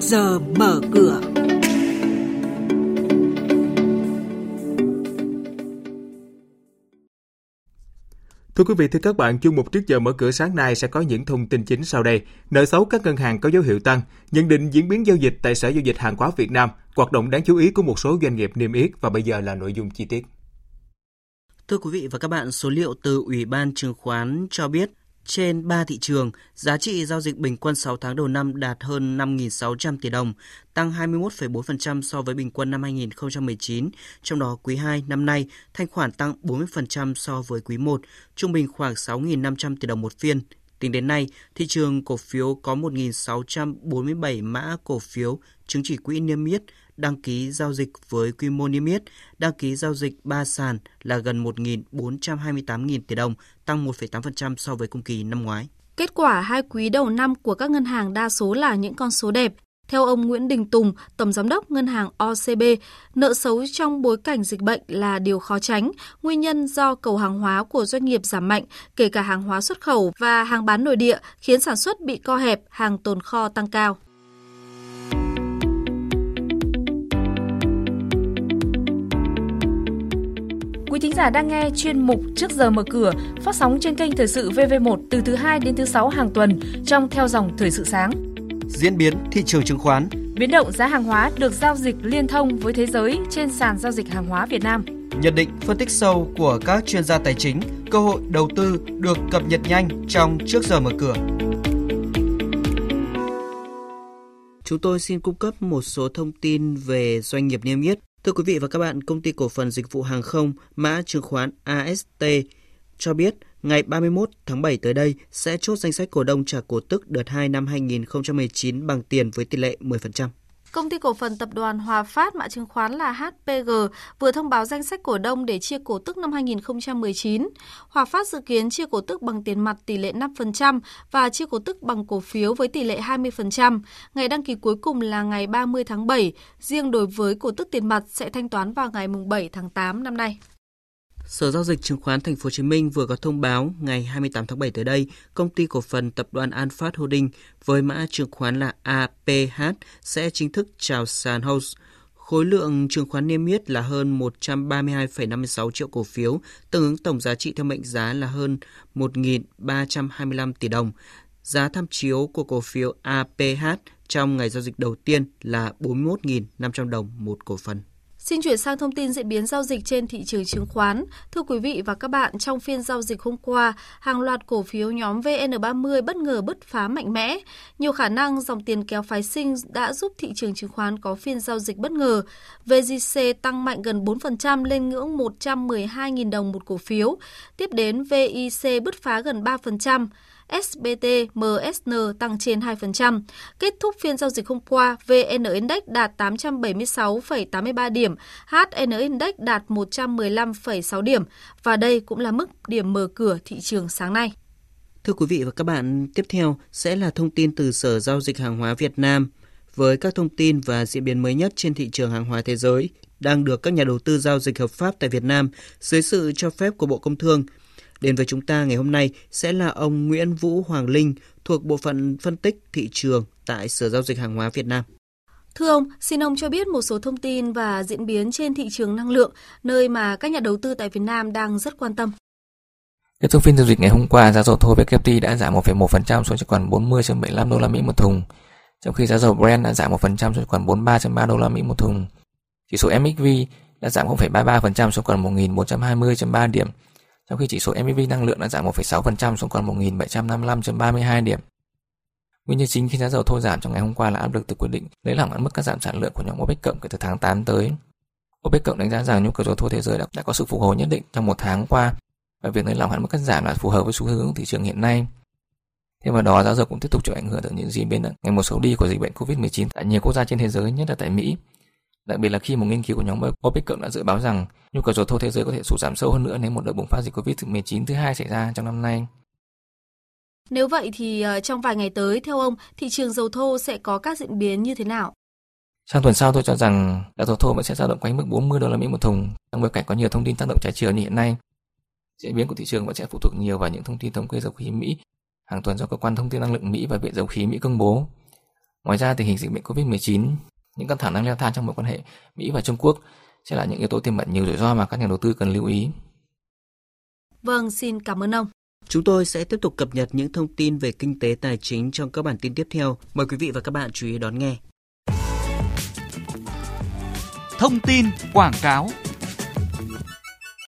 trước giờ mở cửa. Thưa quý vị, thưa các bạn, chung mục trước giờ mở cửa sáng nay sẽ có những thông tin chính sau đây. Nợ xấu các ngân hàng có dấu hiệu tăng, nhận định diễn biến giao dịch tại Sở Giao dịch Hàng hóa Việt Nam, hoạt động đáng chú ý của một số doanh nghiệp niêm yết và bây giờ là nội dung chi tiết. Thưa quý vị và các bạn, số liệu từ Ủy ban Chứng khoán cho biết trên 3 thị trường, giá trị giao dịch bình quân 6 tháng đầu năm đạt hơn 5.600 tỷ đồng, tăng 21,4% so với bình quân năm 2019. Trong đó, quý 2 năm nay, thanh khoản tăng 40% so với quý 1, trung bình khoảng 6.500 tỷ đồng một phiên. Tính đến nay, thị trường cổ phiếu có 1.647 mã cổ phiếu chứng chỉ quỹ niêm yết đăng ký giao dịch với quy mô niêm yết, đăng ký giao dịch 3 sàn là gần 1.428.000 tỷ đồng, tăng 1,8% so với cùng kỳ năm ngoái. Kết quả hai quý đầu năm của các ngân hàng đa số là những con số đẹp. Theo ông Nguyễn Đình Tùng, Tổng Giám đốc Ngân hàng OCB, nợ xấu trong bối cảnh dịch bệnh là điều khó tránh, nguyên nhân do cầu hàng hóa của doanh nghiệp giảm mạnh, kể cả hàng hóa xuất khẩu và hàng bán nội địa, khiến sản xuất bị co hẹp, hàng tồn kho tăng cao. Quý thính giả đang nghe chuyên mục Trước giờ mở cửa phát sóng trên kênh Thời sự VV1 từ thứ 2 đến thứ 6 hàng tuần trong theo dòng Thời sự sáng. Diễn biến thị trường chứng khoán Biến động giá hàng hóa được giao dịch liên thông với thế giới trên sàn giao dịch hàng hóa Việt Nam. Nhận định phân tích sâu của các chuyên gia tài chính, cơ hội đầu tư được cập nhật nhanh trong Trước giờ mở cửa. Chúng tôi xin cung cấp một số thông tin về doanh nghiệp niêm yết Thưa quý vị và các bạn, công ty cổ phần dịch vụ hàng không mã chứng khoán AST cho biết ngày 31 tháng 7 tới đây sẽ chốt danh sách cổ đông trả cổ tức đợt 2 năm 2019 bằng tiền với tỷ lệ 10%. Công ty cổ phần tập đoàn Hòa Phát mã chứng khoán là HPG vừa thông báo danh sách cổ đông để chia cổ tức năm 2019. Hòa Phát dự kiến chia cổ tức bằng tiền mặt tỷ lệ 5% và chia cổ tức bằng cổ phiếu với tỷ lệ 20%. Ngày đăng ký cuối cùng là ngày 30 tháng 7, riêng đối với cổ tức tiền mặt sẽ thanh toán vào ngày 7 tháng 8 năm nay. Sở giao dịch chứng khoán Thành phố Hồ Chí Minh vừa có thông báo ngày 28 tháng 7 tới đây, công ty cổ phần tập đoàn An Phát Holding với mã chứng khoán là APH sẽ chính thức chào sàn House. Khối lượng chứng khoán niêm yết là hơn 132,56 triệu cổ phiếu, tương ứng tổng giá trị theo mệnh giá là hơn 1.325 tỷ đồng. Giá tham chiếu của cổ phiếu APH trong ngày giao dịch đầu tiên là 41.500 đồng một cổ phần. Xin chuyển sang thông tin diễn biến giao dịch trên thị trường chứng khoán. Thưa quý vị và các bạn, trong phiên giao dịch hôm qua, hàng loạt cổ phiếu nhóm VN30 bất ngờ bứt phá mạnh mẽ. Nhiều khả năng dòng tiền kéo phái sinh đã giúp thị trường chứng khoán có phiên giao dịch bất ngờ. VGC tăng mạnh gần 4% lên ngưỡng 112.000 đồng một cổ phiếu. Tiếp đến VIC bứt phá gần 3%. SBT, MSN tăng trên 2%. Kết thúc phiên giao dịch hôm qua, VN Index đạt 876,83 điểm, HN Index đạt 115,6 điểm và đây cũng là mức điểm mở cửa thị trường sáng nay. Thưa quý vị và các bạn, tiếp theo sẽ là thông tin từ Sở Giao dịch Hàng hóa Việt Nam với các thông tin và diễn biến mới nhất trên thị trường hàng hóa thế giới đang được các nhà đầu tư giao dịch hợp pháp tại Việt Nam dưới sự cho phép của Bộ Công Thương – Đến với chúng ta ngày hôm nay sẽ là ông Nguyễn Vũ Hoàng Linh thuộc bộ phận phân tích thị trường tại Sở Giao dịch Hàng hóa Việt Nam. Thưa ông, xin ông cho biết một số thông tin và diễn biến trên thị trường năng lượng, nơi mà các nhà đầu tư tại Việt Nam đang rất quan tâm. Kết thúc phiên giao dịch ngày hôm qua, giá dầu thô WTI đã giảm 1,1% xuống chỉ còn 40.75 đô la Mỹ một thùng, trong khi giá dầu Brent đã giảm 1% xuống còn 43.3 đô la Mỹ một thùng. Chỉ số MXV đã giảm 0,33% xuống còn 1.420.3 điểm, trong khi chỉ số MAV năng lượng đã giảm 1,6% xuống còn 1.755.32 điểm. Nguyên nhân chính khi giá dầu thô giảm trong ngày hôm qua là áp lực từ quyết định lấy lỏng hạn mức cắt giảm sản lượng của nhóm OPEC cộng kể từ tháng 8 tới. OPEC cộng đánh giá rằng nhu cầu dầu thô thế giới đã, đã có sự phục hồi nhất định trong một tháng qua và việc nới lỏng hạn mức cắt giảm là phù hợp với xu hướng thị trường hiện nay. Thêm vào đó, giá dầu cũng tiếp tục chịu ảnh hưởng từ những diễn biến ngày một xấu đi của dịch bệnh COVID-19 tại nhiều quốc gia trên thế giới, nhất là tại Mỹ, Đặc biệt là khi một nghiên cứu của nhóm OPEC cộng đã dự báo rằng nhu cầu dầu thô thế giới có thể sụt giảm sâu hơn nữa nếu một đợt bùng phát dịch COVID-19 thứ hai xảy ra trong năm nay. Nếu vậy thì ờ, trong vài ngày tới, theo ông, thị trường dầu thô sẽ có các diễn biến như thế nào? Sang tuần sau tôi cho rằng giá dầu thô vẫn sẽ dao động quanh mức 40 đô la Mỹ một thùng trong bối cảnh có nhiều thông tin tác động trái chiều như hiện nay. Diễn biến của thị trường vẫn sẽ phụ thuộc nhiều vào những thông tin thống kê dầu khí Mỹ hàng tuần do cơ quan thông tin năng lượng Mỹ và viện dầu khí Mỹ công bố. Ngoài ra tình hình dịch bệnh Covid-19, những căng thẳng đang leo thang trong mối quan hệ Mỹ và Trung Quốc sẽ là những yếu tố tiềm ẩn nhiều rủi ro mà các nhà đầu tư cần lưu ý. Vâng, xin cảm ơn ông. Chúng tôi sẽ tiếp tục cập nhật những thông tin về kinh tế tài chính trong các bản tin tiếp theo. Mời quý vị và các bạn chú ý đón nghe. Thông tin quảng cáo